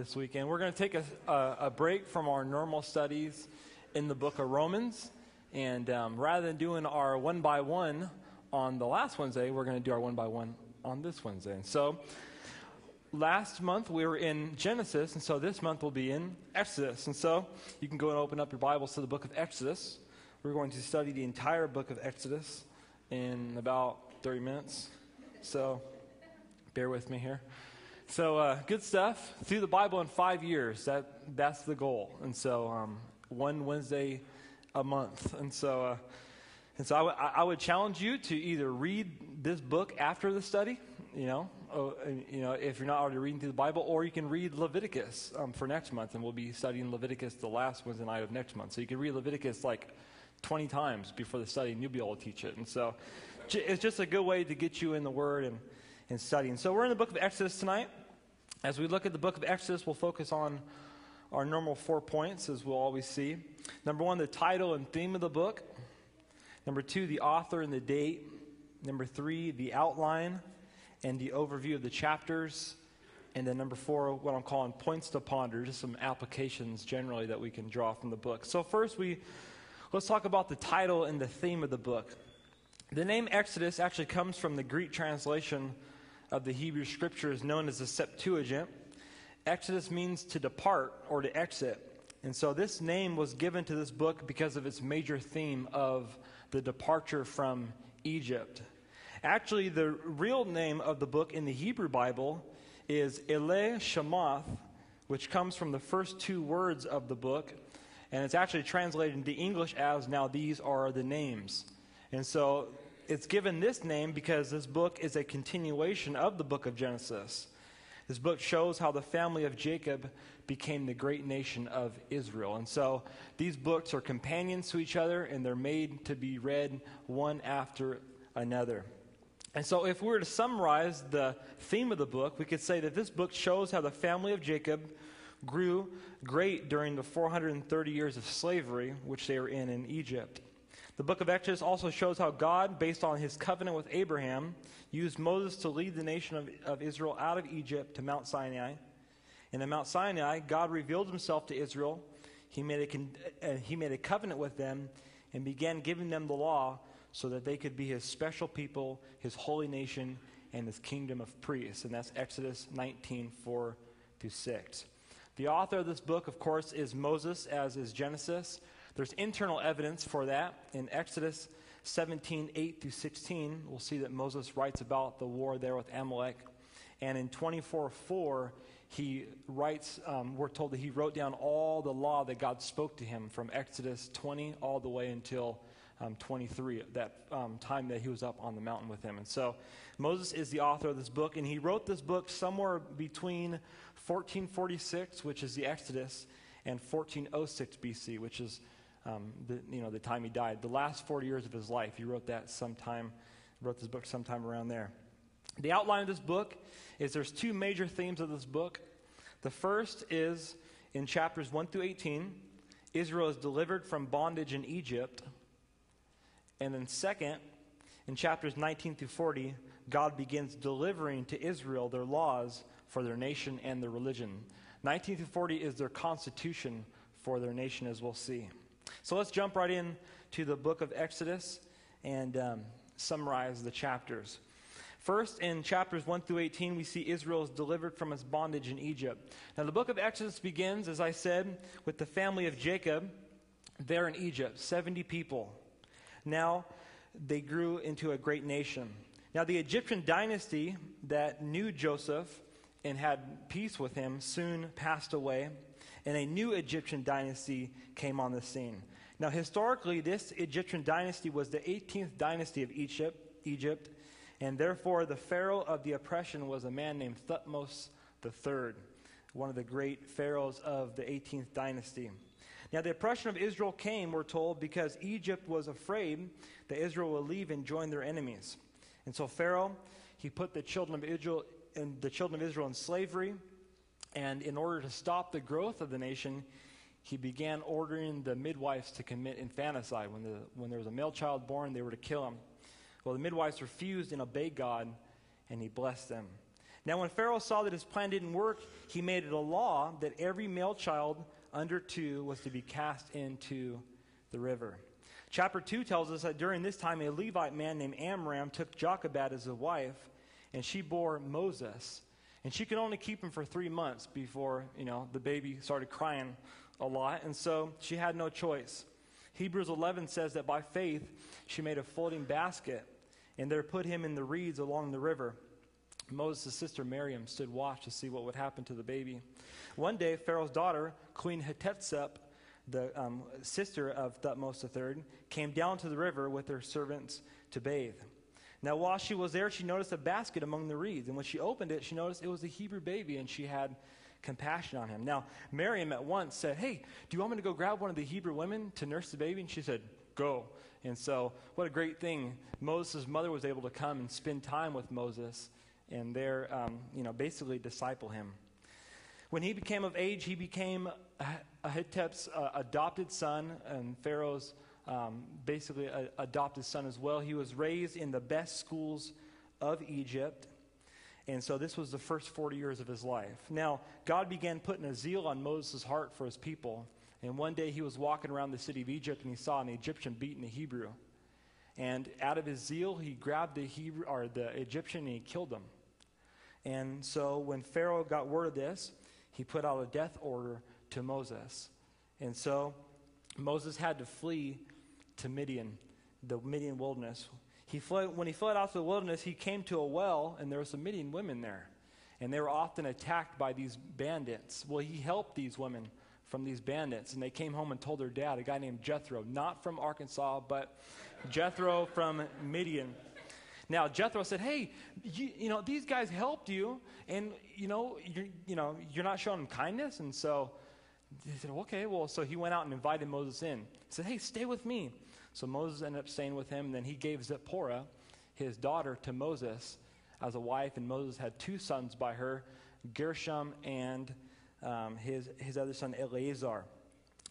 this weekend. We're going to take a, a, a, break from our normal studies in the book of Romans. And um, rather than doing our one by one on the last Wednesday, we're going to do our one by one on this Wednesday. And so last month we were in Genesis, and so this month we'll be in Exodus. And so you can go and open up your Bibles to the book of Exodus. We're going to study the entire book of Exodus in about 30 minutes. So bear with me here. So uh, good stuff. Through the Bible in five years. That that's the goal. And so um, one Wednesday a month. And so uh, and so I, w- I would challenge you to either read this book after the study. You know, uh, you know if you're not already reading through the Bible, or you can read Leviticus um, for next month, and we'll be studying Leviticus the last Wednesday night of next month. So you can read Leviticus like 20 times before the study, and you'll be able to teach it. And so it's just a good way to get you in the Word and, and studying. So we're in the book of Exodus tonight. As we look at the book of Exodus, we'll focus on our normal four points, as we'll always see. Number one, the title and theme of the book. Number two, the author and the date. Number three, the outline and the overview of the chapters. And then number four, what I'm calling points to ponder, just some applications generally that we can draw from the book. So first, we let's talk about the title and the theme of the book. The name Exodus actually comes from the Greek translation of the Hebrew scripture is known as the Septuagint. Exodus means to depart or to exit. And so this name was given to this book because of its major theme of the departure from Egypt. Actually, the real name of the book in the Hebrew Bible is Ele Shemoth, which comes from the first two words of the book. And it's actually translated into English as now these are the names. And so it's given this name because this book is a continuation of the book of Genesis. This book shows how the family of Jacob became the great nation of Israel. And so these books are companions to each other and they're made to be read one after another. And so, if we were to summarize the theme of the book, we could say that this book shows how the family of Jacob grew great during the 430 years of slavery which they were in in Egypt. The book of Exodus also shows how God, based on his covenant with Abraham, used Moses to lead the nation of, of Israel out of Egypt to Mount Sinai. And in Mount Sinai, God revealed himself to Israel. He made, a, uh, he made a covenant with them and began giving them the law so that they could be his special people, his holy nation, and his kingdom of priests. And that's Exodus 19 4 through 6. The author of this book, of course, is Moses, as is Genesis. There's internal evidence for that. In Exodus 17, 8 through 16, we'll see that Moses writes about the war there with Amalek. And in 24, 4, he writes, um, we're told that he wrote down all the law that God spoke to him from Exodus 20 all the way until um, 23, that um, time that he was up on the mountain with him. And so Moses is the author of this book, and he wrote this book somewhere between 1446, which is the Exodus, and 1406 BC, which is um, the, you know, the time he died. The last 40 years of his life, he wrote that sometime, wrote this book sometime around there. The outline of this book is there's two major themes of this book. The first is in chapters 1 through 18, Israel is delivered from bondage in Egypt. And then, second, in chapters 19 through 40, God begins delivering to Israel their laws for their nation and their religion. 19 through 40 is their constitution for their nation, as we'll see. So let's jump right in to the book of Exodus and um, summarize the chapters. First, in chapters 1 through 18, we see Israel is delivered from its bondage in Egypt. Now, the book of Exodus begins, as I said, with the family of Jacob there in Egypt 70 people. Now, they grew into a great nation. Now, the Egyptian dynasty that knew Joseph and had peace with him soon passed away and a new Egyptian dynasty came on the scene. Now, historically, this Egyptian dynasty was the 18th dynasty of Egypt, Egypt, and therefore the pharaoh of the oppression was a man named Thutmose III, one of the great pharaohs of the 18th dynasty. Now, the oppression of Israel came, we're told, because Egypt was afraid that Israel would leave and join their enemies. And so Pharaoh, he put the children of Israel, and the children of Israel in slavery. And in order to stop the growth of the nation, he began ordering the midwives to commit infanticide. When, the, when there was a male child born, they were to kill him. Well, the midwives refused and obeyed God, and he blessed them. Now, when Pharaoh saw that his plan didn't work, he made it a law that every male child under two was to be cast into the river. Chapter 2 tells us that during this time, a Levite man named Amram took Jochebed as a wife, and she bore Moses. And she could only keep him for three months before, you know, the baby started crying a lot, and so she had no choice. Hebrews 11 says that by faith she made a floating basket and there put him in the reeds along the river. Moses' sister Miriam stood watch to see what would happen to the baby. One day, Pharaoh's daughter, Queen Hatshepsut, the um, sister of Thutmose III, came down to the river with her servants to bathe. Now, while she was there, she noticed a basket among the reeds, and when she opened it, she noticed it was a Hebrew baby, and she had compassion on him. Now, Miriam at once said, Hey, do you want me to go grab one of the Hebrew women to nurse the baby? And she said, Go. And so, what a great thing. Moses' mother was able to come and spend time with Moses and there, um, you know, basically disciple him. When he became of age, he became Ahitub's uh, adopted son and Pharaoh's um, basically a, adopted son as well. He was raised in the best schools of Egypt. And so this was the first 40 years of his life. Now, God began putting a zeal on Moses' heart for his people. And one day he was walking around the city of Egypt and he saw an Egyptian beating a Hebrew. And out of his zeal, he grabbed the Hebrew or the Egyptian and he killed him. And so when Pharaoh got word of this, he put out a death order to Moses. And so Moses had to flee to Midian, the Midian wilderness. He fled, when he fled out to the wilderness, he came to a well, and there were some Midian women there. And they were often attacked by these bandits. Well, he helped these women from these bandits, and they came home and told their dad, a guy named Jethro, not from Arkansas, but Jethro from Midian. Now, Jethro said, Hey, you, you, know, these guys helped you, and, you know, you're, you know, you're not showing them kindness. And so he said, Okay, well, so he went out and invited Moses in. He said, Hey, stay with me. So Moses ended up staying with him. And then he gave Zipporah, his daughter, to Moses as a wife. And Moses had two sons by her, Gershom and um, his, his other son, Eleazar.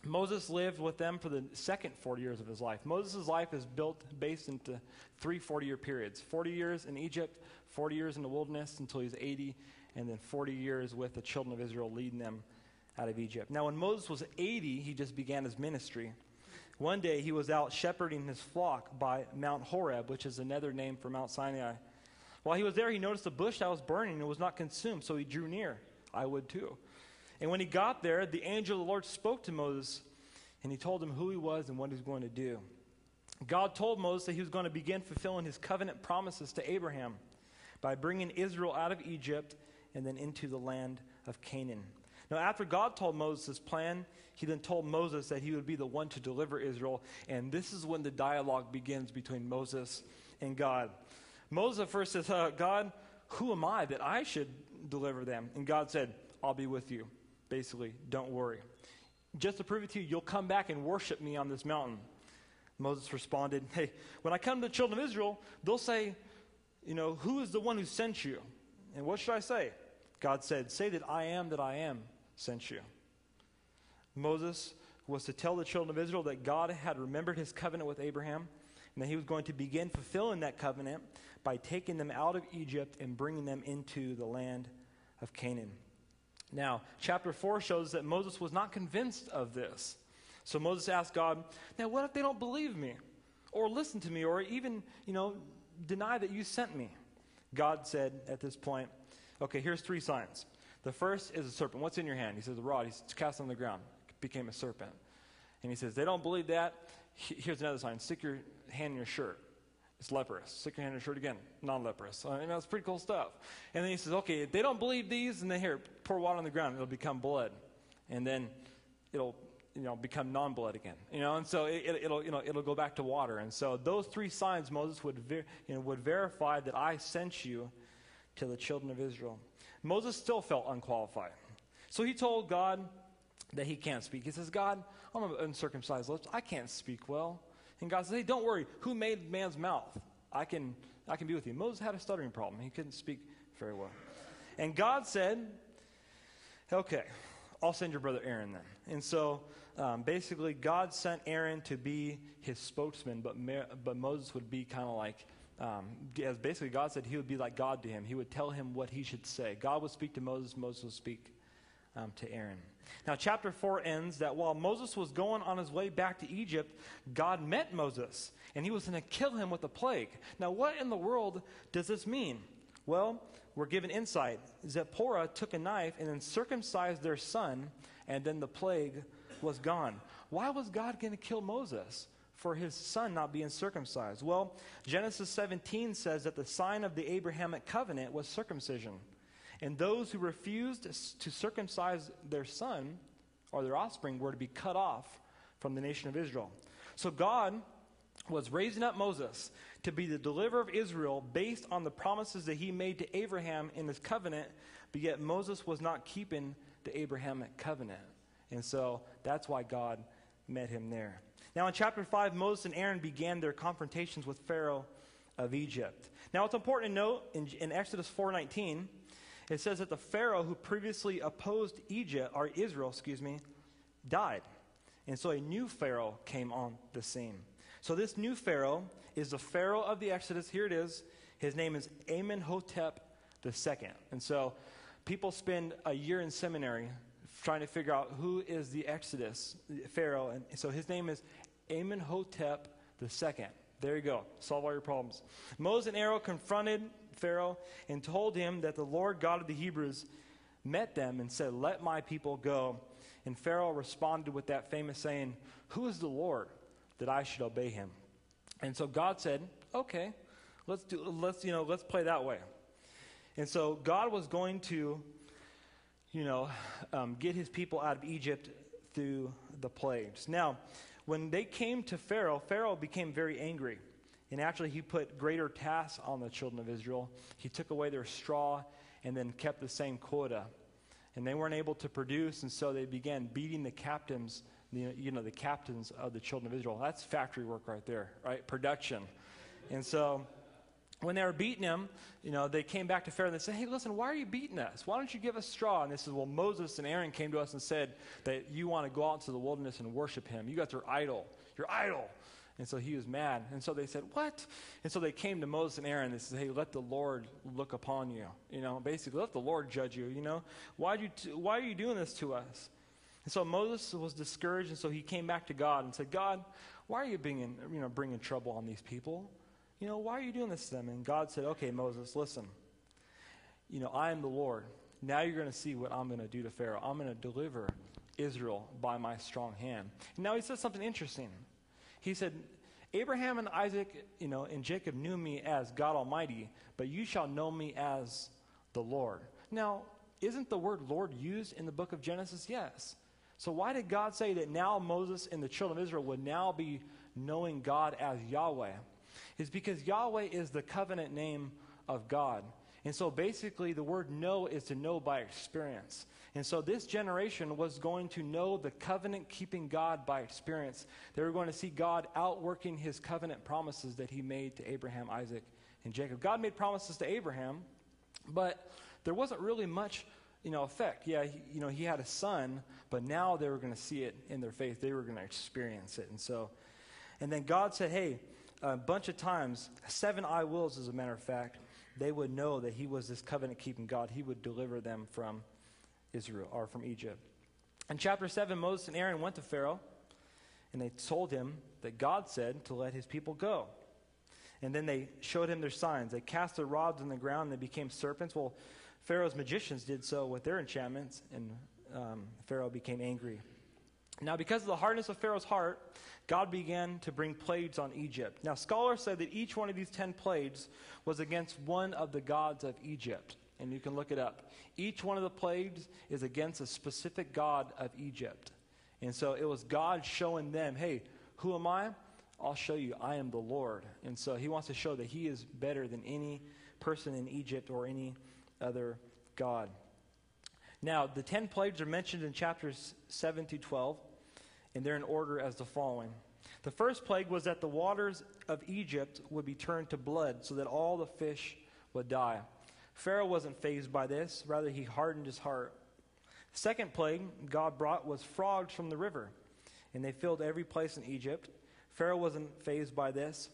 Moses lived with them for the second 40 years of his life. Moses' life is built based into three 40 year periods 40 years in Egypt, 40 years in the wilderness until he's 80, and then 40 years with the children of Israel leading them out of Egypt. Now, when Moses was 80, he just began his ministry. One day he was out shepherding his flock by Mount Horeb, which is another name for Mount Sinai. While he was there, he noticed a bush that was burning and was not consumed, so he drew near. I would too. And when he got there, the angel of the Lord spoke to Moses, and he told him who he was and what he was going to do. God told Moses that he was going to begin fulfilling his covenant promises to Abraham by bringing Israel out of Egypt and then into the land of Canaan. Now, after God told Moses his plan, he then told Moses that he would be the one to deliver Israel. And this is when the dialogue begins between Moses and God. Moses first says, uh, God, who am I that I should deliver them? And God said, I'll be with you. Basically, don't worry. Just to prove it to you, you'll come back and worship me on this mountain. Moses responded, Hey, when I come to the children of Israel, they'll say, You know, who is the one who sent you? And what should I say? God said, Say that I am that I am sent you. Moses was to tell the children of Israel that God had remembered his covenant with Abraham and that he was going to begin fulfilling that covenant by taking them out of Egypt and bringing them into the land of Canaan. Now, chapter 4 shows that Moses was not convinced of this. So Moses asked God, Now, what if they don't believe me or listen to me or even, you know, deny that you sent me? God said at this point, Okay, here's three signs. The first is a serpent. What's in your hand? He says, a rod. He's cast on the ground. Became a serpent. And he says, they don't believe that. Here's another sign. Stick your hand in your shirt. It's leprous. Stick your hand in your shirt again. Non-leprous. I mean, that's pretty cool stuff. And then he says, okay, they don't believe these, and then here, pour water on the ground. It'll become blood. And then it'll you know, become non-blood again. You know, and so it, will you know, it'll go back to water. And so those three signs Moses would, ver- you know, would verify that I sent you to the children of Israel. Moses still felt unqualified. So he told God that he can't speak. He says, God, I'm an uncircumcised lips. I can't speak well. And God says, Hey, don't worry. Who made man's mouth? I can, I can be with you. Moses had a stuttering problem. He couldn't speak very well. And God said, Okay, I'll send your brother Aaron then. And so um, basically, God sent Aaron to be his spokesman, but, but Moses would be kind of like, um, as basically God said he would be like God to him. He would tell him what he should say. God would speak to Moses, Moses would speak um, to Aaron. Now, chapter 4 ends that while Moses was going on his way back to Egypt, God met Moses, and he was going to kill him with a plague. Now, what in the world does this mean? Well, we're given insight. Zipporah took a knife and then circumcised their son, and then the plague was gone. Why was God going to kill Moses? For his son not being circumcised. Well, Genesis 17 says that the sign of the Abrahamic covenant was circumcision. And those who refused to circumcise their son or their offspring were to be cut off from the nation of Israel. So God was raising up Moses to be the deliverer of Israel based on the promises that he made to Abraham in his covenant, but yet Moses was not keeping the Abrahamic covenant. And so that's why God met him there. Now in chapter 5, Moses and Aaron began their confrontations with Pharaoh of Egypt. Now it's important to note in, in Exodus 4:19, it says that the Pharaoh who previously opposed Egypt or Israel, excuse me, died. And so a new Pharaoh came on the scene. So this new Pharaoh is the Pharaoh of the Exodus. Here it is. His name is Amenhotep II. And so people spend a year in seminary trying to figure out who is the Exodus Pharaoh. And so his name is Amenhotep II. There you go. Solve all your problems. Moses and Aaron confronted Pharaoh and told him that the Lord God of the Hebrews met them and said, Let my people go. And Pharaoh responded with that famous saying, Who is the Lord that I should obey him? And so God said, Okay, let's do let's you know, let's play that way. And so God was going to, you know, um, get his people out of Egypt through the plagues. Now, when they came to Pharaoh, Pharaoh became very angry. And actually, he put greater tasks on the children of Israel. He took away their straw and then kept the same quota. And they weren't able to produce, and so they began beating the captains, you know, the captains of the children of Israel. That's factory work right there, right? Production. And so when they were beating him, you know, they came back to Pharaoh and they said, Hey, listen, why are you beating us? Why don't you give us straw? And they said, Well, Moses and Aaron came to us and said that you want to go out into the wilderness and worship him. You got your idol, your idol. And so he was mad. And so they said, What? And so they came to Moses and Aaron. and They said, Hey, let the Lord look upon you. You know, basically, let the Lord judge you. You know, why, you t- why are you doing this to us? And so Moses was discouraged. And so he came back to God and said, God, why are you bringing, you know, bringing trouble on these people? You know, why are you doing this to them? And God said, Okay, Moses, listen. You know, I am the Lord. Now you're going to see what I'm going to do to Pharaoh. I'm going to deliver Israel by my strong hand. And now he says something interesting. He said, Abraham and Isaac, you know, and Jacob knew me as God Almighty, but you shall know me as the Lord. Now, isn't the word Lord used in the book of Genesis? Yes. So why did God say that now Moses and the children of Israel would now be knowing God as Yahweh? Is because Yahweh is the covenant name of God. And so basically, the word know is to know by experience. And so this generation was going to know the covenant keeping God by experience. They were going to see God outworking his covenant promises that he made to Abraham, Isaac, and Jacob. God made promises to Abraham, but there wasn't really much you know, effect. Yeah, he, you know, he had a son, but now they were going to see it in their faith. They were going to experience it. And so, and then God said, hey, a bunch of times, seven I wills, as a matter of fact, they would know that he was this covenant keeping God. He would deliver them from Israel or from Egypt. In chapter 7, Moses and Aaron went to Pharaoh and they told him that God said to let his people go. And then they showed him their signs. They cast their rods on the ground and they became serpents. Well, Pharaoh's magicians did so with their enchantments, and um, Pharaoh became angry. Now, because of the hardness of Pharaoh's heart, God began to bring plagues on Egypt. Now, scholars say that each one of these ten plagues was against one of the gods of Egypt and you can look it up. Each one of the plagues is against a specific god of Egypt. And so it was God showing them, hey, who am I? I'll show you. I am the Lord. And so he wants to show that he is better than any person in Egypt or any other god. Now, the 10 plagues are mentioned in chapters 7 to 12, and they're in order as the following. The first plague was that the waters of Egypt would be turned to blood so that all the fish would die. Pharaoh wasn't fazed by this, rather, he hardened his heart. The Second plague God brought was frogs from the river, and they filled every place in Egypt. Pharaoh wasn't fazed by this.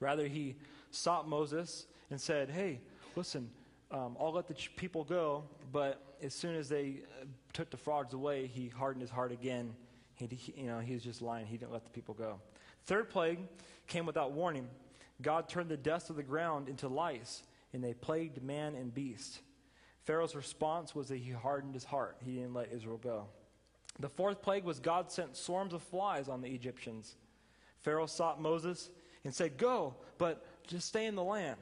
Rather, he sought Moses and said, Hey, listen, um, I'll let the people go, but as soon as they uh, took the frogs away, he hardened his heart again. He, you know, he was just lying. He didn't let the people go. Third plague came without warning. God turned the dust of the ground into lice, and they plagued man and beast. Pharaoh's response was that he hardened his heart. He didn't let Israel go. The fourth plague was God sent swarms of flies on the Egyptians. Pharaoh sought Moses and said, Go, but just stay in the land.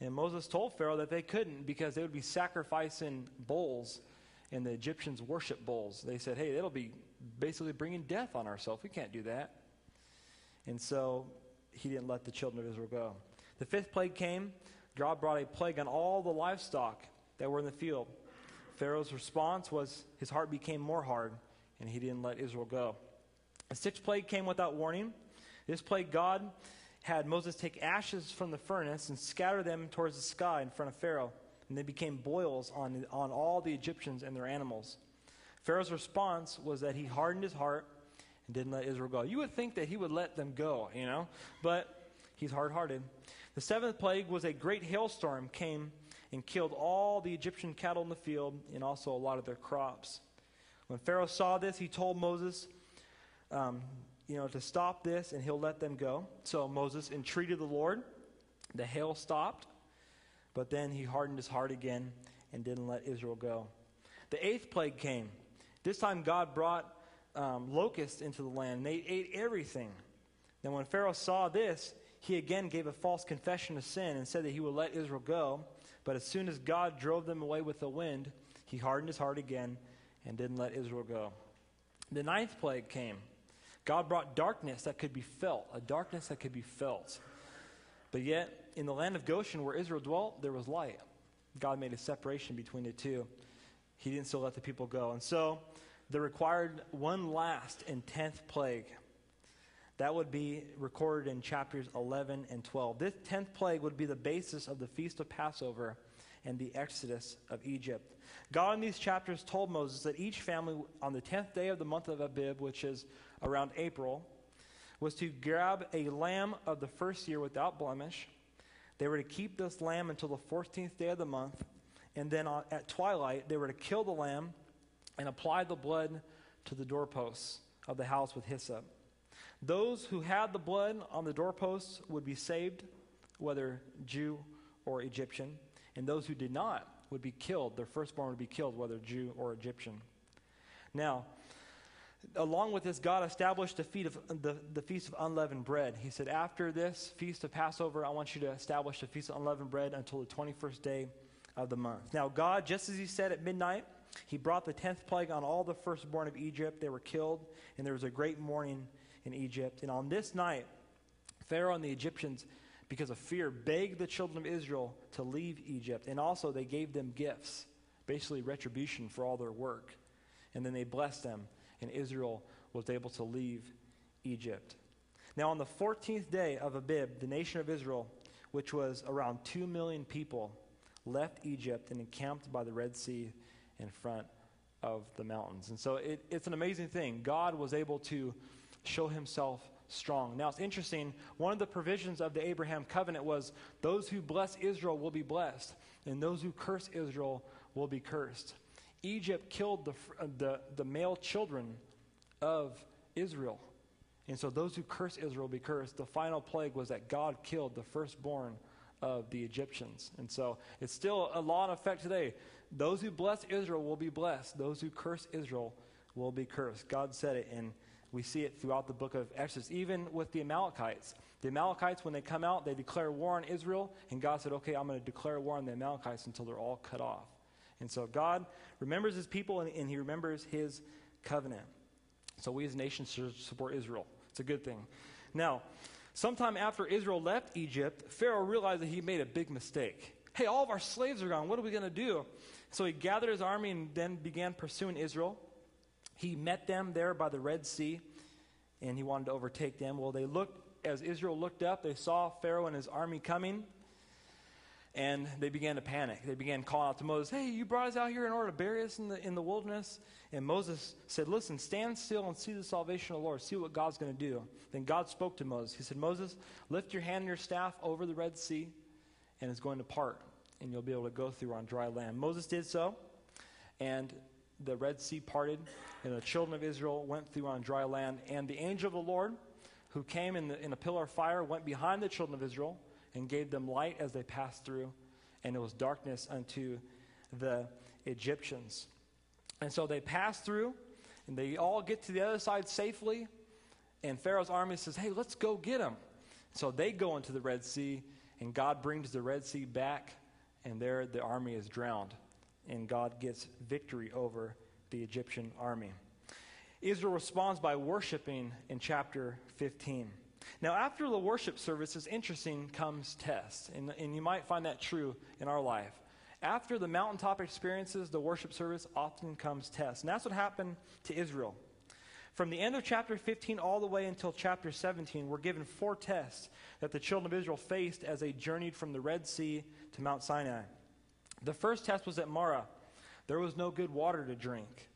And Moses told Pharaoh that they couldn't because they would be sacrificing bulls, and the Egyptians worship bulls. They said, Hey, it'll be basically bringing death on ourselves. We can't do that. And so he didn't let the children of Israel go. The fifth plague came. God brought a plague on all the livestock that were in the field. Pharaoh's response was his heart became more hard, and he didn't let Israel go. The sixth plague came without warning. This plague, God had Moses take ashes from the furnace and scatter them towards the sky in front of Pharaoh, and they became boils on, on all the Egyptians and their animals. Pharaoh's response was that he hardened his heart and didn't let Israel go. You would think that he would let them go, you know, but he's hard hearted. The seventh plague was a great hailstorm came and killed all the Egyptian cattle in the field and also a lot of their crops. When Pharaoh saw this, he told Moses, um, you know, to stop this and he'll let them go. So Moses entreated the Lord. The hail stopped, but then he hardened his heart again and didn't let Israel go. The eighth plague came. This time God brought um, locusts into the land. And they ate everything. Then when Pharaoh saw this, he again gave a false confession of sin and said that he would let Israel go. But as soon as God drove them away with the wind, he hardened his heart again and didn't let Israel go. The ninth plague came. God brought darkness that could be felt, a darkness that could be felt. But yet, in the land of Goshen where Israel dwelt, there was light. God made a separation between the two. He didn't still let the people go. And so, there required one last and tenth plague. That would be recorded in chapters 11 and 12. This 10th plague would be the basis of the Feast of Passover and the Exodus of Egypt. God in these chapters told Moses that each family on the 10th day of the month of Abib, which is around April, was to grab a lamb of the first year without blemish. They were to keep this lamb until the 14th day of the month. And then at twilight, they were to kill the lamb and applied the blood to the doorposts of the house with hyssop. Those who had the blood on the doorposts would be saved, whether Jew or Egyptian, and those who did not would be killed. Their firstborn would be killed, whether Jew or Egyptian. Now, along with this, God established the, feast of, the, the Feast of Unleavened Bread. He said, After this Feast of Passover, I want you to establish the Feast of Unleavened Bread until the 21st day of the month. Now, God, just as He said at midnight, He brought the 10th plague on all the firstborn of Egypt. They were killed, and there was a great mourning in Egypt. And on this night, Pharaoh and the Egyptians, because of fear, begged the children of Israel to leave Egypt. And also, they gave them gifts, basically retribution for all their work. And then they blessed them, and Israel was able to leave Egypt. Now, on the 14th day of Abib, the nation of Israel, which was around 2 million people, left Egypt and encamped by the Red Sea in front of the mountains. And so it, it's an amazing thing. God was able to show himself strong. Now it's interesting, one of the provisions of the Abraham covenant was those who bless Israel will be blessed, and those who curse Israel will be cursed. Egypt killed the, uh, the, the male children of Israel. And so those who curse Israel will be cursed. The final plague was that God killed the firstborn of the Egyptians. And so it's still a law in effect today. Those who bless Israel will be blessed. Those who curse Israel will be cursed. God said it and we see it throughout the book of Exodus, even with the Amalekites. The Amalekites, when they come out, they declare war on Israel, and God said, Okay, I'm going to declare war on the Amalekites until they're all cut off. And so God remembers his people, and, and he remembers his covenant. So we as a nation should support Israel. It's a good thing. Now, sometime after Israel left Egypt, Pharaoh realized that he made a big mistake. Hey, all of our slaves are gone. What are we going to do? So he gathered his army and then began pursuing Israel. He met them there by the Red Sea, and he wanted to overtake them. Well, they looked, as Israel looked up, they saw Pharaoh and his army coming. And they began to panic. They began calling out to Moses, Hey, you brought us out here in order to bury us in the, in the wilderness? And Moses said, Listen, stand still and see the salvation of the Lord. See what God's going to do. Then God spoke to Moses. He said, Moses, lift your hand and your staff over the Red Sea, and it's going to part, and you'll be able to go through on dry land. Moses did so, and the Red Sea parted, and the children of Israel went through on dry land. And the angel of the Lord, who came in, the, in a pillar of fire, went behind the children of Israel and gave them light as they passed through, and it was darkness unto the Egyptians. And so they pass through, and they all get to the other side safely, and Pharaoh's army says, Hey, let's go get them. So they go into the Red Sea, and God brings the Red Sea back, and there the army is drowned, and God gets victory over the Egyptian army. Israel responds by worshiping in chapter 15. Now, after the worship service is interesting comes test, and, and you might find that true in our life. After the mountaintop experiences, the worship service often comes test. And that's what happened to Israel. From the end of chapter 15 all the way until chapter 17, we're given four tests that the children of Israel faced as they journeyed from the Red Sea to Mount Sinai. The first test was at Marah. There was no good water to drink.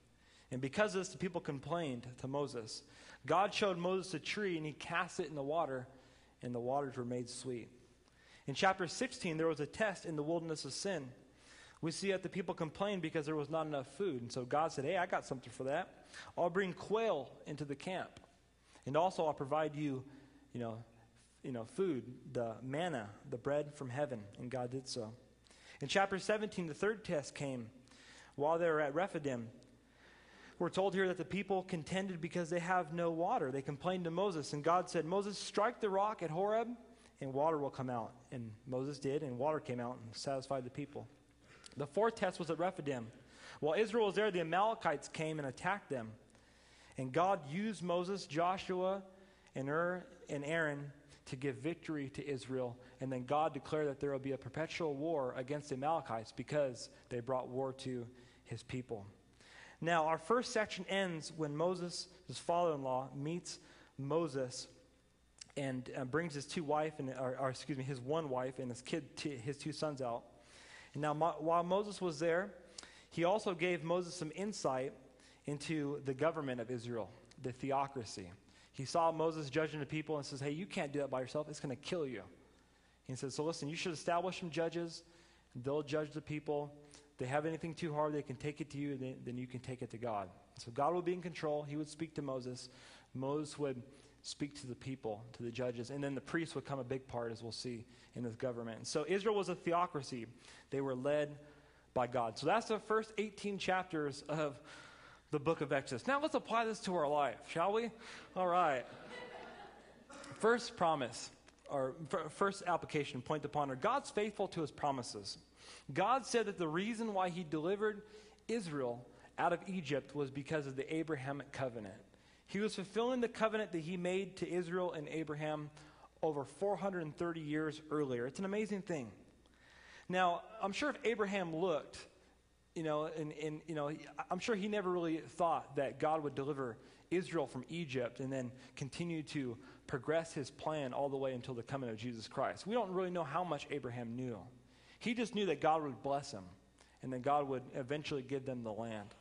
And because of this, the people complained to Moses. God showed Moses a tree, and he cast it in the water, and the waters were made sweet. In chapter 16, there was a test in the wilderness of sin. We see that the people complained because there was not enough food. And so God said, Hey, I got something for that. I'll bring quail into the camp. And also I'll provide you, you know, you know, food, the manna, the bread from heaven. And God did so. In chapter 17, the third test came while they were at Rephidim. We're told here that the people contended because they have no water. They complained to Moses, and God said, Moses, strike the rock at Horeb, and water will come out. And Moses did, and water came out and satisfied the people. The fourth test was at Rephidim. While Israel was there, the Amalekites came and attacked them. And God used Moses, Joshua, and Hur and Aaron to give victory to Israel. And then God declared that there will be a perpetual war against the Amalekites because they brought war to his people. Now, our first section ends when Moses, his father in law, meets Moses and uh, brings his two wife and or, or, excuse me his one wife and his kid his two sons out. And now Mo- while moses was there he also gave moses some insight into the government of israel the theocracy. He saw moses judging the people and says hey you can't do that by yourself. It's going to kill you. He says so listen you should establish some judges. They'll judge the people they have anything too hard, they can take it to you, then, then you can take it to God. So God will be in control. He would speak to Moses. Moses would speak to the people, to the judges, and then the priests would come a big part, as we'll see in this government. So Israel was a theocracy. They were led by God. So that's the first 18 chapters of the book of Exodus. Now let's apply this to our life, shall we? All right. First promise, or first application, point upon her. God's faithful to his promises. God said that the reason why he delivered Israel out of Egypt was because of the Abrahamic covenant. He was fulfilling the covenant that he made to Israel and Abraham over 430 years earlier. It's an amazing thing. Now, I'm sure if Abraham looked, you know, and, and you know, I'm sure he never really thought that God would deliver Israel from Egypt and then continue to progress his plan all the way until the coming of Jesus Christ. We don't really know how much Abraham knew. He just knew that God would bless him and that God would eventually give them the land.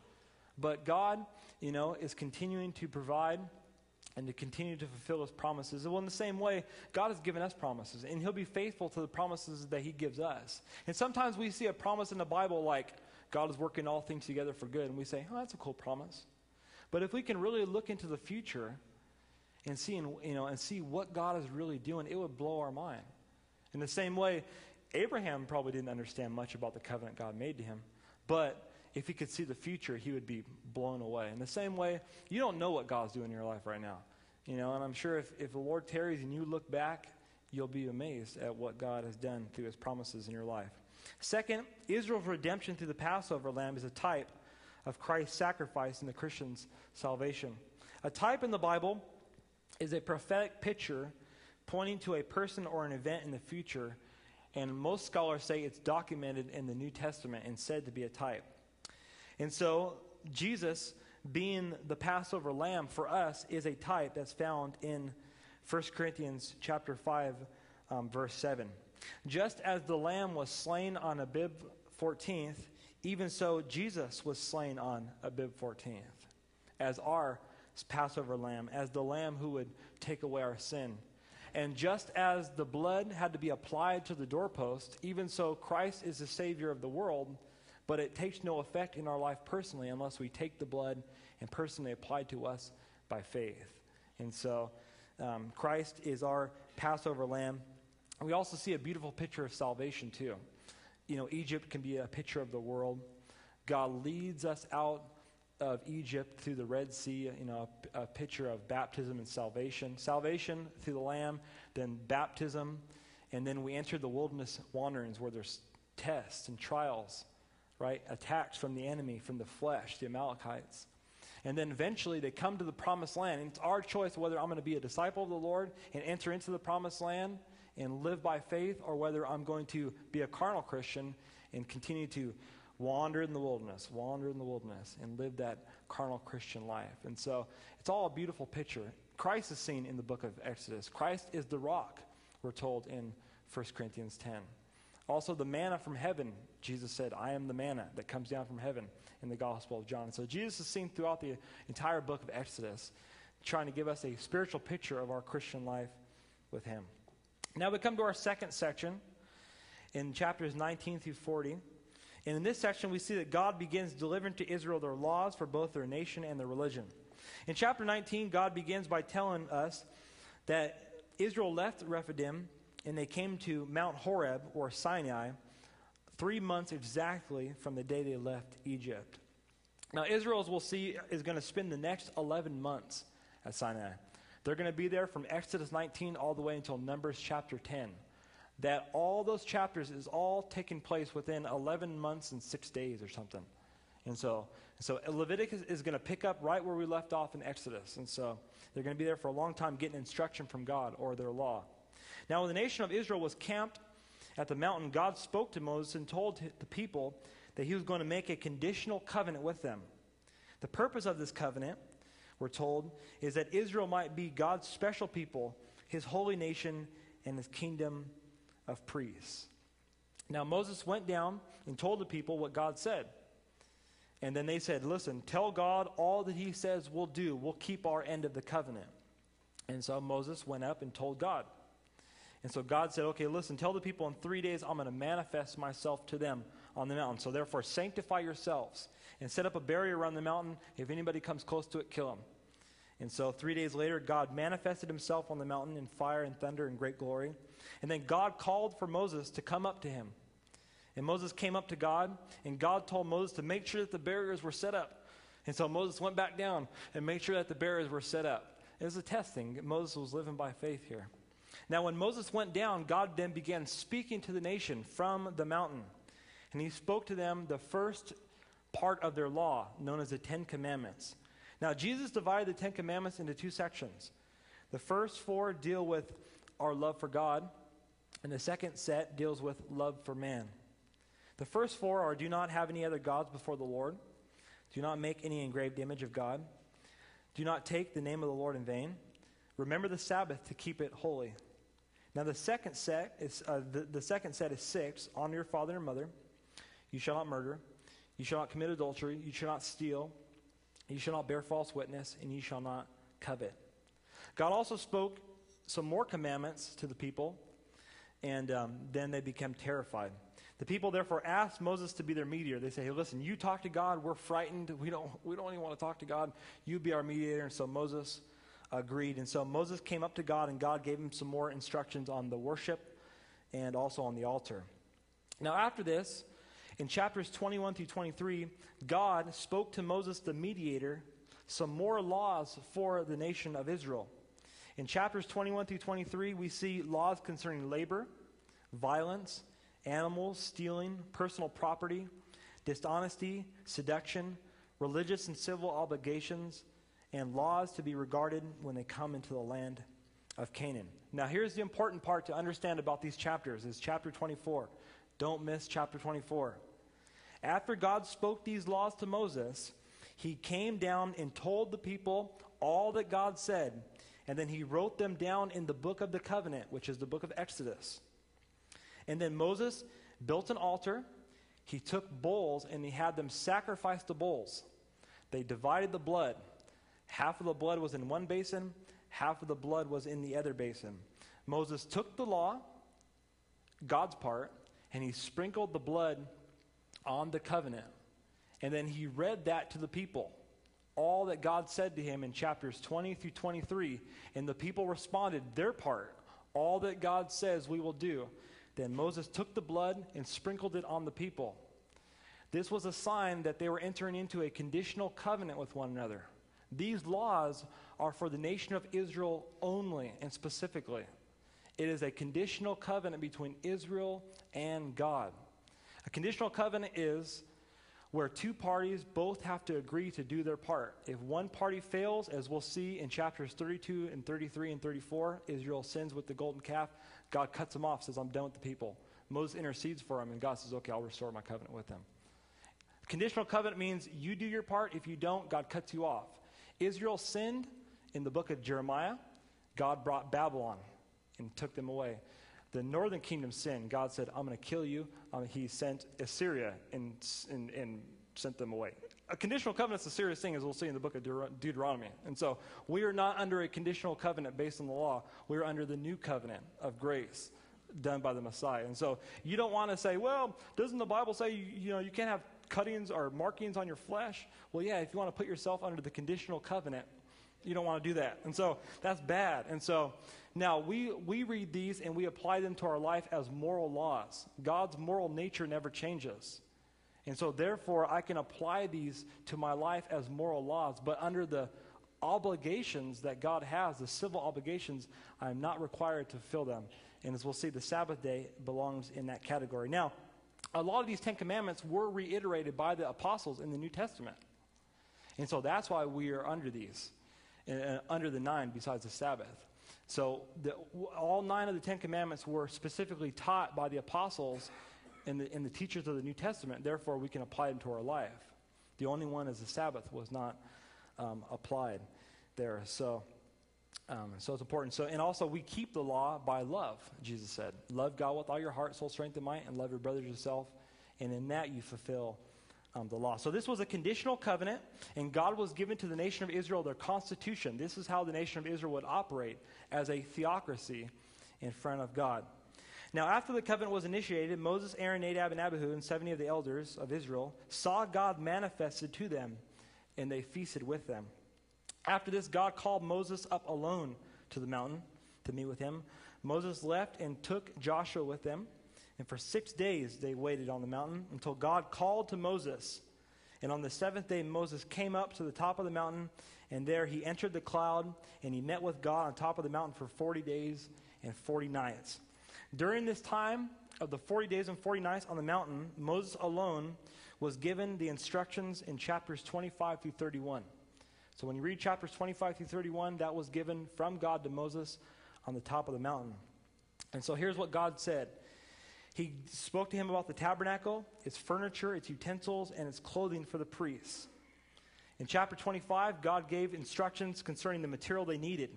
But God, you know, is continuing to provide and to continue to fulfill his promises. Well, in the same way, God has given us promises, and he'll be faithful to the promises that he gives us. And sometimes we see a promise in the Bible like, God is working all things together for good, and we say, oh, that's a cool promise. But if we can really look into the future and see, you know, and see what God is really doing, it would blow our mind. In the same way, Abraham probably didn't understand much about the covenant God made to him, but if he could see the future, he would be blown away. In the same way, you don't know what God's doing in your life right now. You know, and I'm sure if, if the Lord tarries and you look back, you'll be amazed at what God has done through his promises in your life. Second, Israel's redemption through the Passover lamb is a type of Christ's sacrifice in the Christian's salvation. A type in the Bible is a prophetic picture pointing to a person or an event in the future and most scholars say it's documented in the New Testament and said to be a type. And so, Jesus, being the Passover lamb for us, is a type that's found in 1 Corinthians chapter 5, um, verse 7. Just as the lamb was slain on Abib 14th, even so Jesus was slain on Abib 14th as our Passover lamb, as the lamb who would take away our sin. And just as the blood had to be applied to the doorpost, even so Christ is the Savior of the world, but it takes no effect in our life personally unless we take the blood and personally apply to us by faith. And so um, Christ is our Passover lamb. We also see a beautiful picture of salvation, too. You know, Egypt can be a picture of the world. God leads us out of Egypt through the Red Sea, you know, a, a, picture of baptism and salvation. Salvation through the Lamb, then baptism, and then we enter the wilderness wanderings where there's tests and trials, right? Attacks from the enemy, from the flesh, the Amalekites. And then eventually they come to the promised land. And it's our choice whether I'm going to be a disciple of the Lord and enter into the promised land and live by faith, or whether I'm going to be a carnal Christian and continue to wander in the wilderness, wander in the wilderness, and live that carnal Christian life. And so it's all a beautiful picture. Christ is seen in the book of Exodus. Christ is the rock, we're told in 1 Corinthians 10. Also, the manna from heaven, Jesus said, I am the manna that comes down from heaven in the Gospel of John. So Jesus is seen throughout the entire book of Exodus, trying to give us a spiritual picture of our Christian life with him. Now we come to our second section in chapters 19 through 40. And in this section, we see that God begins delivering to Israel their laws for both their nation and their religion. In chapter 19, God begins by telling us that Israel left Rephidim and they came to Mount Horeb or Sinai three months exactly from the day they left Egypt. Now, Israel, as we'll see, is going to spend the next 11 months at Sinai. They're going to be there from Exodus 19 all the way until Numbers chapter 10 that all those chapters is all taking place within 11 months and six days or something. And so, so Leviticus is going to pick up right where we left off in Exodus. And so they're going to be there for a long time getting instruction from God or their law. Now, when the nation of Israel was camped at the mountain, God spoke to Moses and told the people that he was going to make a conditional covenant with them. The purpose of this covenant, we're told, is that Israel might be God's special people, his holy nation, and his kingdom of priests. Now, Moses went down and told the people what God said. And then they said, Listen, tell God all that he says we'll do. We'll keep our end of the covenant. And so Moses went up and told God. And so God said, Okay, listen, tell the people in three days I'm going to manifest myself to them on the mountain. So therefore, sanctify yourselves and set up a barrier around the mountain. If anybody comes close to it, kill him. And so three days later, God manifested himself on the mountain in fire and thunder and great glory. And then God called for Moses to come up to him. And Moses came up to God, and God told Moses to make sure that the barriers were set up. And so Moses went back down and made sure that the barriers were set up. It was a testing. Moses was living by faith here. Now, when Moses went down, God then began speaking to the nation from the mountain. And he spoke to them the first part of their law, known as the Ten Commandments. Now, Jesus divided the Ten Commandments into two sections. The first four deal with our love for God, and the second set deals with love for man. The first four are do not have any other gods before the Lord, do not make any engraved image of God, do not take the name of the Lord in vain, remember the Sabbath to keep it holy. Now the second set is uh, the, the second set is six: honor your father and mother. You shall not murder. You shall not commit adultery. You shall not steal. You shall not bear false witness, and you shall not covet. God also spoke some more commandments to the people, and um, then they became terrified. The people therefore asked Moses to be their mediator. They say, "Hey, listen, you talk to God. We're frightened. We don't. We don't even want to talk to God. You be our mediator." And so Moses agreed. And so Moses came up to God, and God gave him some more instructions on the worship and also on the altar. Now, after this, in chapters 21 through 23, God spoke to Moses, the mediator, some more laws for the nation of Israel. In chapters 21 through 23, we see laws concerning labor, violence, animals, stealing, personal property, dishonesty, seduction, religious and civil obligations, and laws to be regarded when they come into the land of Canaan. Now, here's the important part to understand about these chapters is chapter 24. Don't miss chapter 24. After God spoke these laws to Moses, he came down and told the people all that God said and then he wrote them down in the book of the covenant, which is the book of Exodus. And then Moses built an altar. He took bulls and he had them sacrifice the bulls. They divided the blood. Half of the blood was in one basin, half of the blood was in the other basin. Moses took the law, God's part, and he sprinkled the blood on the covenant. And then he read that to the people, all that God said to him in chapters 20 through 23. And the people responded their part, all that God says we will do. Then Moses took the blood and sprinkled it on the people. This was a sign that they were entering into a conditional covenant with one another. These laws are for the nation of Israel only and specifically. It is a conditional covenant between Israel and God. A conditional covenant is where two parties both have to agree to do their part. If one party fails, as we'll see in chapters 32 and 33 and 34, Israel sins with the golden calf, God cuts them off, says, I'm done with the people. Moses intercedes for him, and God says, Okay, I'll restore my covenant with them. Conditional covenant means you do your part. If you don't, God cuts you off. Israel sinned in the book of Jeremiah. God brought Babylon and took them away. The northern kingdom sinned. God said, I'm going to kill you. Um, he sent Assyria and, and, and sent them away. A conditional covenant is a serious thing, as we'll see in the book of Deuteronomy. And so we are not under a conditional covenant based on the law. We are under the new covenant of grace done by the Messiah. And so you don't want to say, well, doesn't the Bible say you, you know you can't have cuttings or markings on your flesh? Well, yeah, if you want to put yourself under the conditional covenant, you don't want to do that. And so that's bad. And so now we, we read these and we apply them to our life as moral laws. God's moral nature never changes. And so therefore, I can apply these to my life as moral laws, but under the obligations that God has, the civil obligations, I'm not required to fulfill them. And as we'll see, the Sabbath day belongs in that category. Now, a lot of these Ten Commandments were reiterated by the apostles in the New Testament. And so that's why we are under these, uh, under the nine besides the Sabbath. So the, all nine of the Ten Commandments were specifically taught by the apostles and the, and the teachers of the New Testament. Therefore, we can apply them to our life. The only one is the Sabbath was not um, applied there. So um, so it's important. So, and also, we keep the law by love, Jesus said. Love God with all your heart, soul, strength, and might, and love your brothers yourself. And in that, you fulfill um, the law. So, this was a conditional covenant, and God was given to the nation of Israel their constitution. This is how the nation of Israel would operate as a theocracy in front of God. Now, after the covenant was initiated, Moses, Aaron, Nadab, and Abihu, and 70 of the elders of Israel saw God manifested to them, and they feasted with them. After this, God called Moses up alone to the mountain to meet with him. Moses left and took Joshua with them. And for six days they waited on the mountain until God called to Moses. And on the seventh day, Moses came up to the top of the mountain, and there he entered the cloud, and he met with God on top of the mountain for 40 days and 40 nights. During this time of the 40 days and 40 nights on the mountain, Moses alone was given the instructions in chapters 25 through 31. So when you read chapters 25 through 31, that was given from God to Moses on the top of the mountain. And so here's what God said He spoke to him about the tabernacle, its furniture, its utensils, and its clothing for the priests. In chapter 25, God gave instructions concerning the material they needed.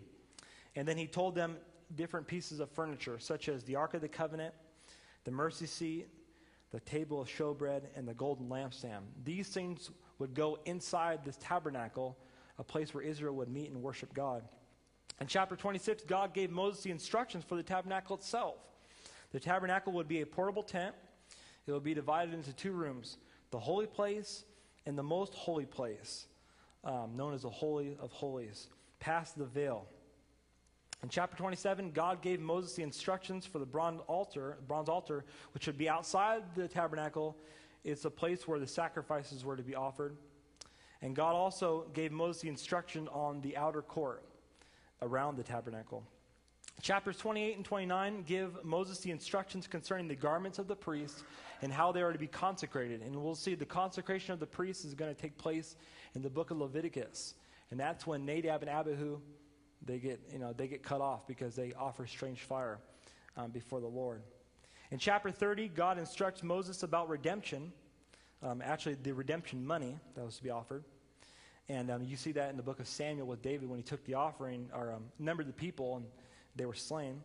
And then he told them different pieces of furniture, such as the Ark of the Covenant, the mercy seat, the table of showbread, and the golden lampstand. These things would go inside this tabernacle a place where Israel would meet and worship God. In chapter 26, God gave Moses the instructions for the tabernacle itself. The tabernacle would be a portable tent. It would be divided into two rooms the holy place and the most holy place, um, known as the Holy of Holies, past the veil. In chapter 27, God gave Moses the instructions for the bronze altar, bronze altar, which would be outside the tabernacle. It's a place where the sacrifices were to be offered. And God also gave Moses the instruction on the outer court around the tabernacle. Chapters 28 and 29 give Moses the instructions concerning the garments of the priests and how they are to be consecrated. And we'll see the consecration of the priests is going to take place in the book of Leviticus. And that's when Nadab and Abihu they get, you know, they get cut off because they offer strange fire um, before the Lord. In chapter 30, God instructs Moses about redemption um, actually the redemption money that was to be offered. And um, you see that in the book of Samuel with David when he took the offering or um, numbered the people and they were slain.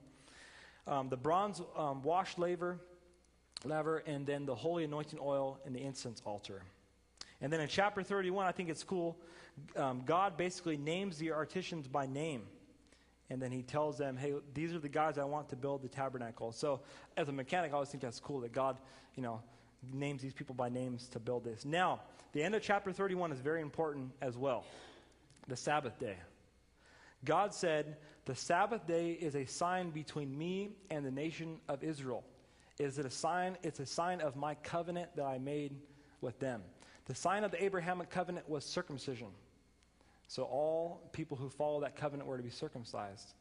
Um, the bronze um, wash laver laver, and then the holy anointing oil and the incense altar. And then in chapter 31, I think it's cool. Um, God basically names the artisans by name. And then he tells them, hey, these are the guys I want to build the tabernacle. So as a mechanic, I always think that's cool that God, you know, names these people by names to build this. Now, the end of chapter 31 is very important as well the Sabbath day. God said, The Sabbath day is a sign between me and the nation of Israel. Is it a sign? It's a sign of my covenant that I made with them. The sign of the Abrahamic covenant was circumcision. So all people who follow that covenant were to be circumcised.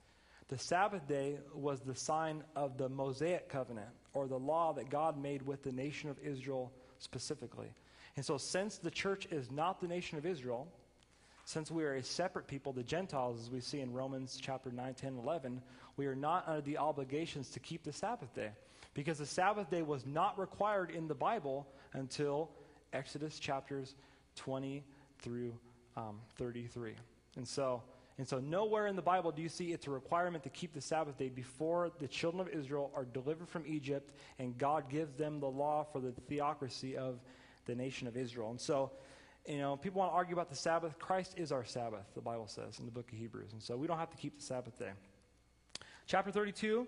The Sabbath day was the sign of the Mosaic covenant, or the law that God made with the nation of Israel specifically. And so, since the church is not the nation of Israel, since we are a separate people, the Gentiles, as we see in Romans chapter 9, 10, 11, we are not under the obligations to keep the Sabbath day. Because the Sabbath day was not required in the Bible until Exodus chapters 20 through um, 33. And so, and so, nowhere in the Bible do you see it's a requirement to keep the Sabbath day before the children of Israel are delivered from Egypt and God gives them the law for the theocracy of the nation of Israel. And so, you know, people want to argue about the Sabbath. Christ is our Sabbath, the Bible says in the book of Hebrews. And so we don't have to keep the Sabbath day. Chapter 32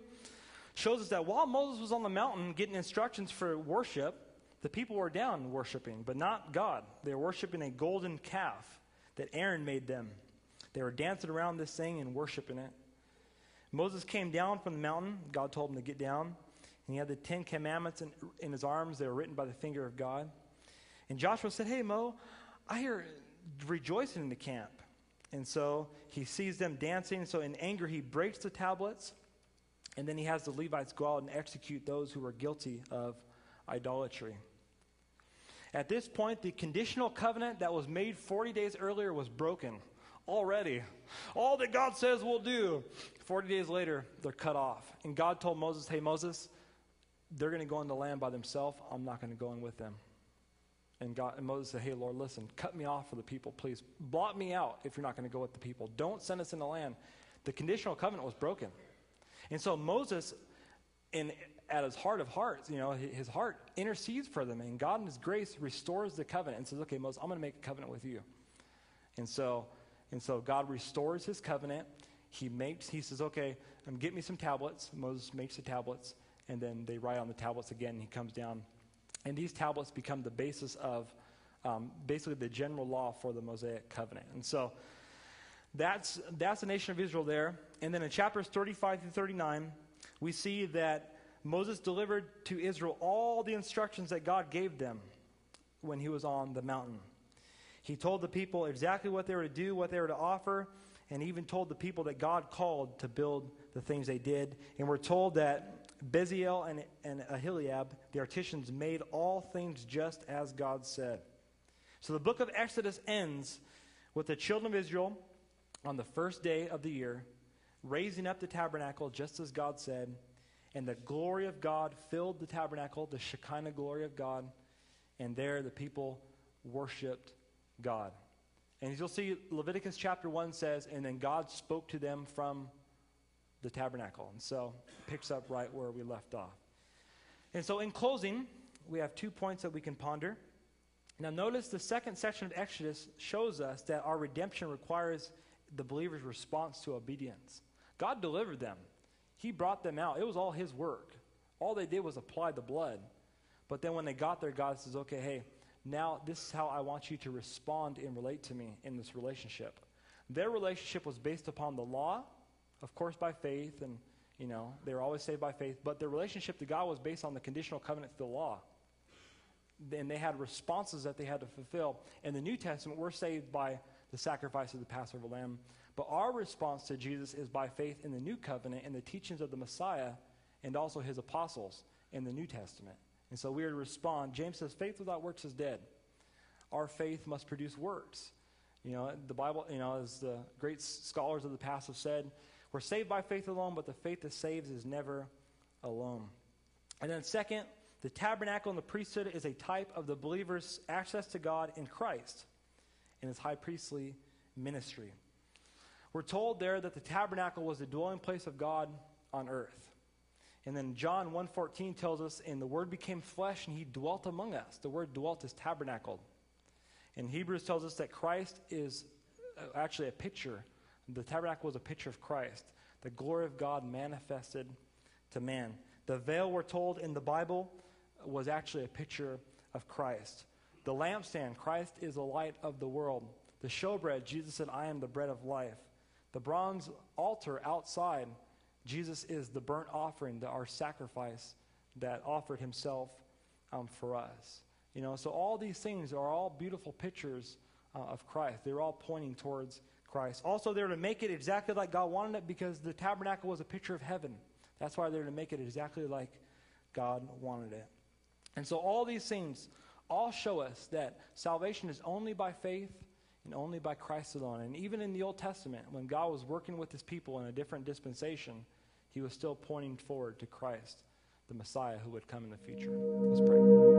shows us that while Moses was on the mountain getting instructions for worship, the people were down worshiping, but not God. They were worshiping a golden calf that Aaron made them. They were dancing around this thing and worshiping it. Moses came down from the mountain. God told him to get down. And he had the Ten Commandments in, in his arms. They were written by the finger of God. And Joshua said, Hey, Mo, I hear rejoicing in the camp. And so he sees them dancing. So in anger, he breaks the tablets. And then he has the Levites go out and execute those who were guilty of idolatry. At this point, the conditional covenant that was made 40 days earlier was broken already. All that God says we'll do. 40 days later, they're cut off. And God told Moses, Hey, Moses, they're going to go in the land by themselves. I'm not going to go in with them. And, God, and Moses said, Hey, Lord, listen, cut me off for the people, please. Blot me out if you're not going to go with the people. Don't send us in the land. The conditional covenant was broken. And so Moses, in, at his heart of hearts, you know, his heart intercedes for them. And God, in his grace, restores the covenant and says, Okay, Moses, I'm going to make a covenant with you. And so, and so God restores his covenant. He makes, he says, Okay, um, get me some tablets. Moses makes the tablets. And then they write on the tablets again. And he comes down and these tablets become the basis of um, basically the general law for the Mosaic covenant. And so that's, that's the nation of Israel there. And then in chapters 35 through 39, we see that Moses delivered to Israel all the instructions that God gave them when he was on the mountain. He told the people exactly what they were to do, what they were to offer, and even told the people that God called to build the things they did. And we're told that Bezalel and, and Aholiab, the artisans, made all things just as God said. So the book of Exodus ends with the children of Israel on the first day of the year raising up the tabernacle just as God said, and the glory of God filled the tabernacle, the Shekinah glory of God, and there the people worshiped God. And you'll see, Leviticus chapter 1 says, and then God spoke to them from the tabernacle. And so picks up right where we left off. And so in closing, we have two points that we can ponder. Now notice the second section of Exodus shows us that our redemption requires the believer's response to obedience. God delivered them. He brought them out. It was all his work. All they did was apply the blood. But then when they got there, God says, okay, hey, now this is how I want you to respond and relate to me in this relationship. Their relationship was based upon the law of course, by faith, and, you know, they were always saved by faith, but their relationship to God was based on the conditional covenant to the law. And they had responses that they had to fulfill. In the New Testament, we're saved by the sacrifice of the Passover lamb. But our response to Jesus is by faith in the new covenant and the teachings of the Messiah and also his apostles in the New Testament. And so we are to respond. James says, faith without works is dead. Our faith must produce works. You know, the Bible, you know, as the great scholars of the past have said, we're saved by faith alone, but the faith that saves is never alone. And then, second, the tabernacle and the priesthood is a type of the believer's access to God in Christ in his high priestly ministry. We're told there that the tabernacle was the dwelling place of God on earth. And then John 1:14 tells us, "And the Word became flesh, and He dwelt among us." The word "dwelt" is tabernacled. And Hebrews tells us that Christ is uh, actually a picture. The tabernacle was a picture of Christ, the glory of God manifested to man. The veil, we're told in the Bible, was actually a picture of Christ. The lampstand, Christ is the light of the world. The showbread, Jesus said, I am the bread of life. The bronze altar outside, Jesus is the burnt offering, the, our sacrifice that offered himself um, for us. You know, so all these things are all beautiful pictures uh, of Christ. They're all pointing towards Christ. Also, they're to make it exactly like God wanted it because the tabernacle was a picture of heaven. That's why they're to make it exactly like God wanted it. And so all these things all show us that salvation is only by faith and only by Christ alone. And even in the Old Testament, when God was working with his people in a different dispensation, he was still pointing forward to Christ, the Messiah who would come in the future. Let's pray.